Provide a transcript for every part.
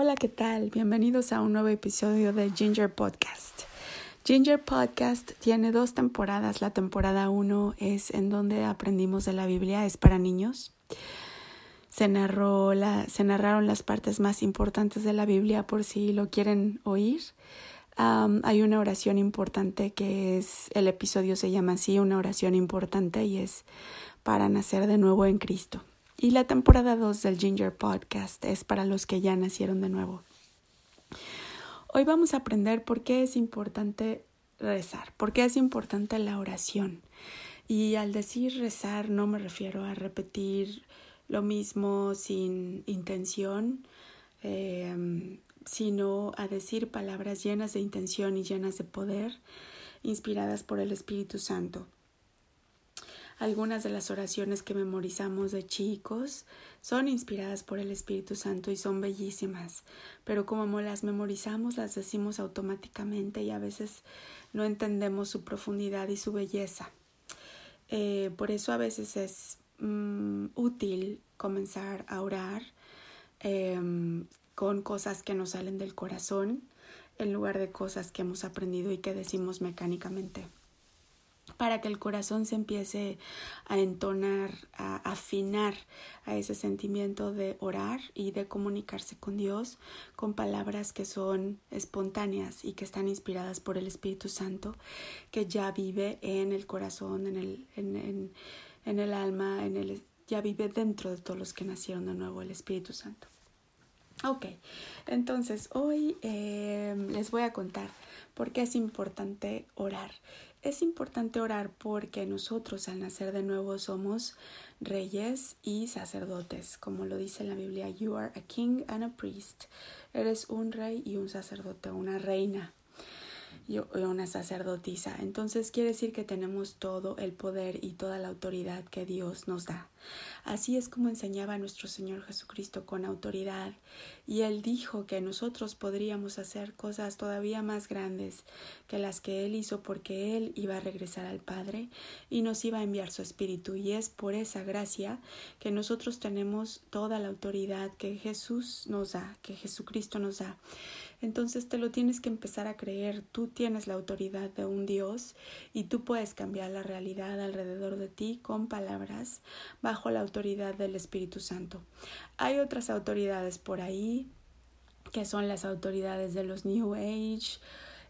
Hola, ¿qué tal? Bienvenidos a un nuevo episodio de Ginger Podcast. Ginger Podcast tiene dos temporadas. La temporada uno es en donde aprendimos de la Biblia, es para niños. Se, narró la, se narraron las partes más importantes de la Biblia por si lo quieren oír. hay una oración importante que es, el episodio se llama así, una oración importante y es para nacer de nuevo en Cristo. Y la temporada 2 del Ginger Podcast es para los que ya nacieron de nuevo. Hoy vamos a aprender por qué es importante rezar, por qué es importante la oración. Y al decir rezar no me refiero a repetir lo mismo sin intención, em, sino a decir palabras llenas de intención y llenas de poder, inspiradas por el Espíritu Santo. Algunas de las oraciones que memorizamos de chicos son inspiradas por el Espíritu Santo y son bellísimas, pero como las memorizamos las decimos automáticamente y a veces no entendemos su profundidad y su belleza. Eh, por eso a veces es mm, útil comenzar a orar em, con cosas que nos salen del corazón en lugar de cosas que hemos aprendido y que decimos mecánicamente para que el corazón se empiece a entonar, a afinar a ese sentimiento de orar y de comunicarse con Dios con palabras que son espontáneas y que están inspiradas por el Espíritu Santo, que ya vive en el corazón, en el, en, en, el alma, en el, ya vive dentro de todos los que nacieron de nuevo el Espíritu Santo. Ok, entonces hoy eh, les voy a contar por qué es importante orar. Es importante orar porque nosotros al nacer de nuevo somos reyes y sacerdotes, como lo dice la Biblia, you are a king and a priest. Eres un rey y un sacerdote, una reina y una sacerdotisa. Entonces quiere decir que tenemos todo el poder y toda la autoridad que Dios nos da. Así es como enseñaba nuestro Señor Jesucristo con autoridad. Y Él dijo que nosotros podríamos hacer cosas todavía más grandes que las que Él hizo porque Él iba a regresar al Padre y nos iba a enviar su Espíritu. Y es por esa gracia que nosotros tenemos toda la autoridad que Jesús nos da, que Jesucristo nos da. Entonces te lo tienes que empezar a creer. Tú tienes la autoridad de un Dios y tú puedes cambiar la realidad alrededor de ti con palabras bajo la autoridad del Espíritu Santo. Hay otras autoridades por ahí que son las autoridades de los New Age,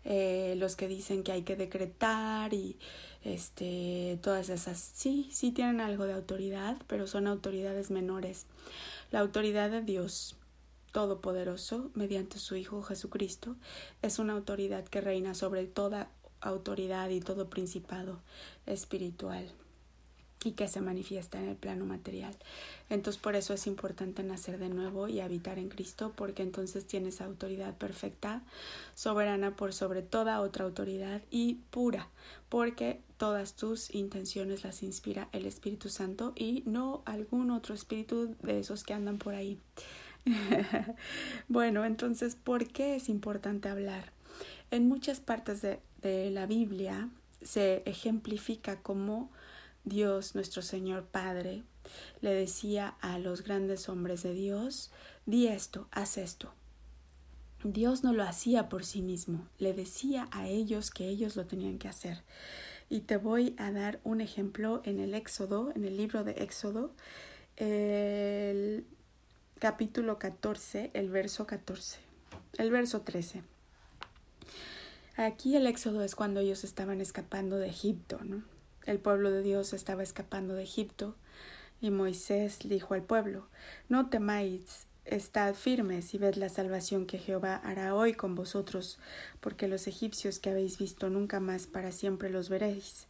eh, los que dicen que hay que decretar y este todas esas sí sí tienen algo de autoridad pero son autoridades menores la autoridad de Dios Todopoderoso, mediante su Hijo Jesucristo, es una autoridad que reina sobre toda autoridad y todo principado espiritual y que se manifiesta en el plano material. Entonces por eso es importante nacer de nuevo y habitar en Cristo, porque entonces tienes autoridad perfecta, soberana por sobre toda otra autoridad y pura, porque todas tus intenciones las inspira el Espíritu Santo y no algún otro espíritu de esos que andan por ahí. bueno, entonces, ¿por qué es importante hablar? En muchas partes de, de la Biblia se ejemplifica cómo Dios, nuestro Señor Padre, le decía a los grandes hombres de Dios, di esto, haz esto. Dios no lo hacía por sí mismo, le decía a ellos que ellos lo tenían que hacer. Y te voy a dar un ejemplo en el Éxodo, en el libro de Éxodo, capítulo 14, el verso 14, el verso 13. Aquí el éxodo es cuando ellos estaban escapando de Egipto, ¿no? El pueblo de Dios estaba escapando de Egipto y Moisés dijo al pueblo, no temáis, estad firmes y ved la salvación que Jehová hará hoy con vosotros, porque los egipcios que habéis visto nunca más para siempre los veréis.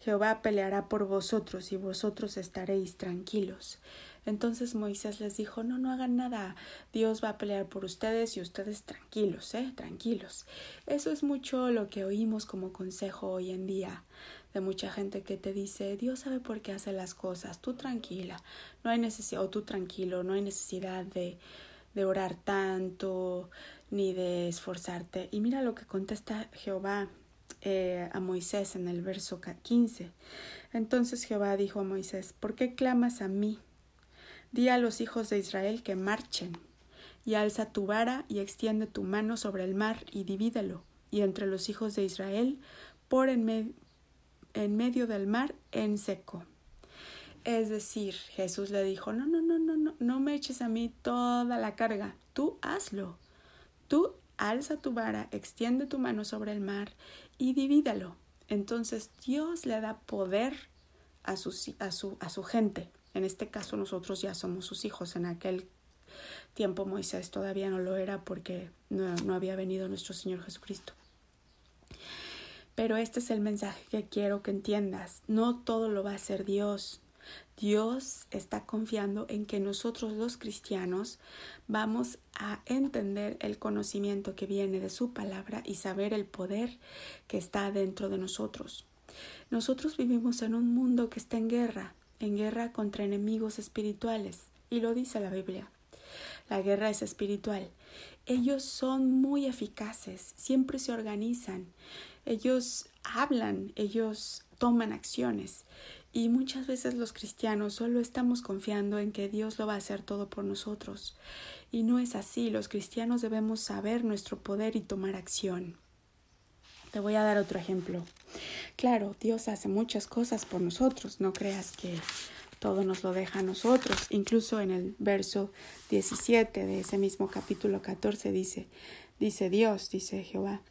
Jehová peleará por vosotros y vosotros estaréis tranquilos. Entonces Moisés les dijo, no, no hagan nada, Dios va a pelear por ustedes y ustedes tranquilos, ¿eh? Tranquilos. Eso es mucho lo que oímos como consejo hoy en día de mucha gente que te dice, Dios sabe por qué hace las cosas, tú tranquila, no hay necesidad, o tú tranquilo, no hay necesidad de, de orar tanto, ni de esforzarte. Y mira lo que contesta Jehová eh, a Moisés en el verso 15. Entonces Jehová dijo a Moisés, ¿por qué clamas a mí? Di a los hijos de Israel que marchen. y alza tu vara y extiende tu mano sobre el mar y divídelo, y entre los hijos de Israel por en, en medio del mar en seco. Es decir, Jesús le dijo, no, no, no, no, no, no me eches a mí toda la carga, tú hazlo. Tú alza tu vara, extiende tu mano sobre el mar y divídelo. Entonces Dios le da poder a su, a su, a su gente. En este caso nosotros ya somos sus hijos. En aquel tiempo Moisés todavía no lo era porque no, no había venido nuestro Señor Jesucristo. Pero este es el mensaje que quiero que entiendas. No todo lo va a hacer Dios. Dios está confiando en que nosotros los cristianos vamos a entender el conocimiento que viene de su palabra y saber el poder que está dentro de nosotros. Nosotros vivimos en un mundo que está en guerra, en guerra contra enemigos espirituales, y lo dice la Biblia. La guerra es espiritual. Ellos son muy eficaces, siempre se organizan, ellos hablan, ellos toman acciones. Y muchas veces los cristianos solo estamos confiando en que Dios lo va a hacer todo por nosotros. Y no es así, los cristianos debemos saber nuestro poder y tomar acción. Te voy a dar otro ejemplo. Claro, Dios hace muchas cosas por nosotros, no creas que todo nos lo deja a nosotros. Incluso en el verso 17 de ese mismo capítulo 14 dice, dice Dios, dice Jehová,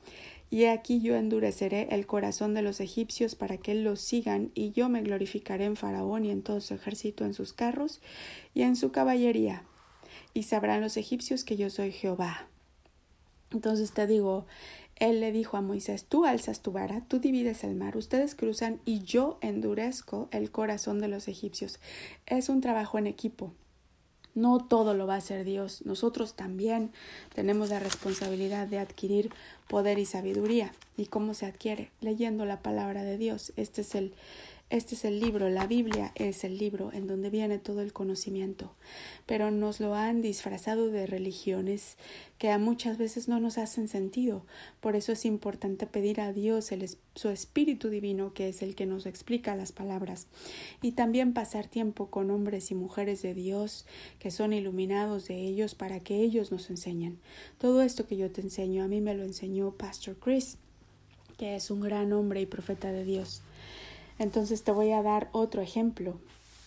y aquí yo endureceré el corazón de los egipcios para que los sigan, y yo me glorificaré en Faraón y en todo su ejército, en sus carros y en su caballería. Y sabrán los egipcios que yo soy Jehová. Entonces te digo, él le dijo a Moisés, tú alzas tu vara, tú divides el mar, ustedes cruzan y yo endurezco el corazón de los egipcios. Es un trabajo en equipo. No todo lo va a hacer Dios. Nosotros también tenemos la responsabilidad de adquirir poder y sabiduría. ¿Y cómo se adquiere? Leyendo la palabra de Dios. Este es el, este es el libro, la Biblia es el libro en donde viene todo el conocimiento, pero nos lo han disfrazado de religiones que a muchas veces no nos hacen sentido. Por eso es importante pedir a Dios el, su Espíritu Divino, que es el que nos explica las palabras, y también pasar tiempo con hombres y mujeres de Dios que son iluminados de ellos para que ellos nos enseñen. Todo esto que yo te enseño, a mí me lo enseñó Pastor Chris, que es un gran hombre y profeta de Dios. Entonces te voy a dar otro ejemplo.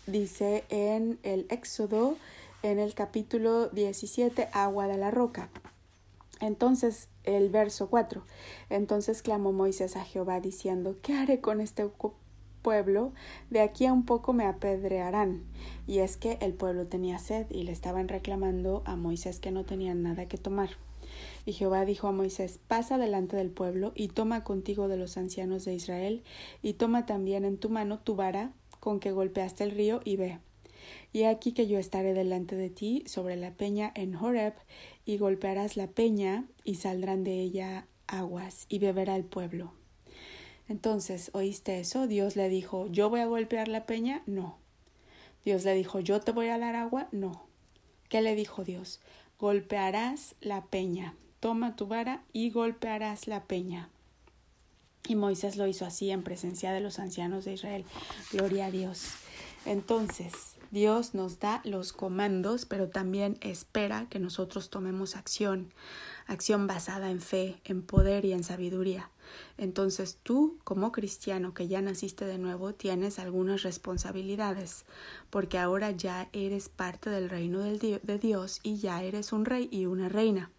Dice en el Éxodo, en el capítulo 17, agua de la roca. Entonces, el verso 4. Entonces clamó Moisés a Jehová diciendo, ¿qué haré con este pueblo? De aquí a un poco me apedrearán. Y es que el pueblo tenía sed y le estaban reclamando a Moisés que no tenían nada que tomar. Y Jehová dijo a Moisés, pasa delante del pueblo y toma contigo de los ancianos de Israel, y toma también en tu mano tu vara con que golpeaste el río, y ve. Y aquí que yo estaré delante de ti sobre la peña en Horeb, y golpearás la peña, y saldrán de ella aguas, y beberá el pueblo. Entonces, ¿oíste eso? Dios le dijo, ¿yo voy a golpear la peña? No. Dios le dijo, ¿yo te voy a dar agua? No. ¿Qué le dijo Dios? Golpearás la peña. Toma tu vara y golpearás la peña. Y Moisés lo hizo así en presencia de los ancianos de Israel. Gloria a Dios. Entonces, Dios nos da los comandos, pero también espera que nosotros tomemos acción, acción basada en fe, en poder y en sabiduría. Entonces tú, como cristiano que ya naciste de nuevo, tienes algunas responsabilidades, porque ahora ya eres parte del reino de Dios y ya eres un rey y una reina.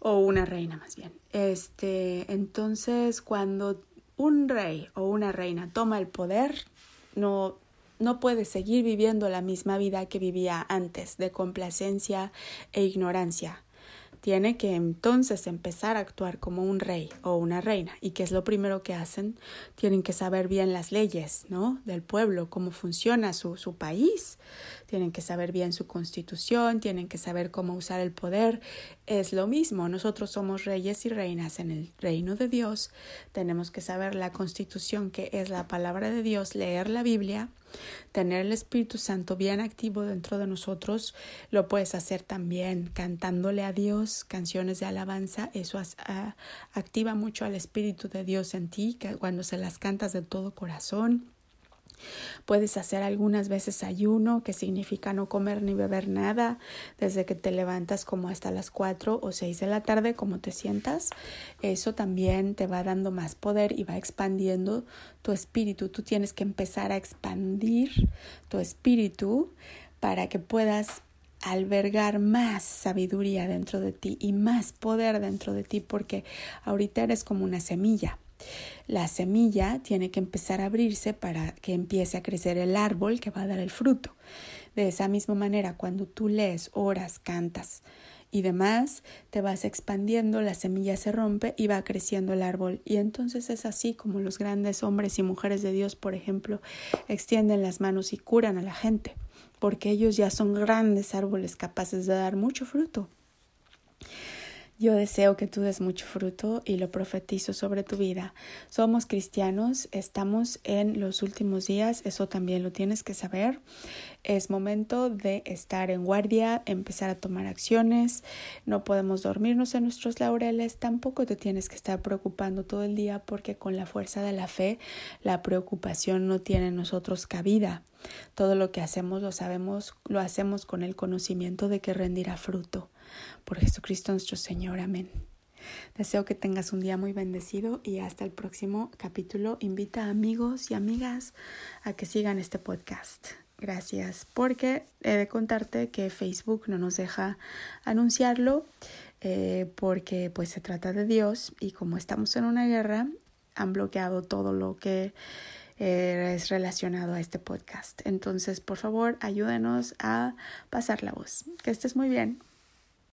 O una reina más bien. Este, entonces cuando un rey o una reina toma el poder, no no puede seguir viviendo la misma vida que vivía antes, de complacencia e ignorancia tiene que entonces empezar a actuar como un rey o una reina. ¿Y qué es lo primero que hacen? Tienen que saber bien las leyes, ¿no? Del pueblo, cómo funciona su, su país. Tienen que saber bien su constitución, tienen que saber cómo usar el poder. Es lo mismo, nosotros somos reyes y reinas en el reino de Dios. Tenemos que saber la constitución, que es la palabra de Dios, leer la Biblia tener el Espíritu Santo bien activo dentro de nosotros, lo puedes hacer también cantándole a Dios canciones de alabanza, eso activa mucho al Espíritu de Dios en ti cuando se las cantas de todo corazón. Puedes hacer algunas veces ayuno, que significa no comer ni beber nada, desde que te levantas como hasta las 4 o 6 de la tarde, como te sientas. Eso también te va dando más poder y va expandiendo tu espíritu. Tú tienes que empezar a expandir tu espíritu para que puedas albergar más sabiduría dentro de ti y más poder dentro de ti porque ahorita eres como una semilla. La semilla tiene que empezar a abrirse para que empiece a crecer el árbol que va a dar el fruto. De esa misma manera, cuando tú lees, oras, cantas y demás, te vas expandiendo, la semilla se rompe y va creciendo el árbol. Y entonces es así como los grandes hombres y mujeres de Dios, por ejemplo, extienden las manos y curan a la gente, porque ellos ya son grandes árboles capaces de dar mucho fruto. Yo deseo que tú des mucho fruto y lo profetizo sobre tu vida. Somos cristianos, estamos en los últimos días, eso también lo tienes que saber. Es momento de estar en guardia, empezar a tomar acciones. No podemos dormirnos en nuestros laureles, tampoco te tienes que estar preocupando todo el día porque con la fuerza de la fe la preocupación no tiene en nosotros cabida. Todo lo que hacemos lo sabemos, lo hacemos con el conocimiento de que rendirá fruto. Por Jesucristo nuestro Señor. Amén. Deseo que tengas un día muy bendecido y hasta el próximo capítulo. Invita a amigos y amigas a que sigan este podcast. Gracias, porque he de contarte que Facebook no nos deja anunciarlo eh, porque pues se trata de Dios y como estamos en una guerra han bloqueado todo lo que eh, es relacionado a este podcast. Entonces, por favor, ayúdenos a pasar la voz. Que estés muy bien.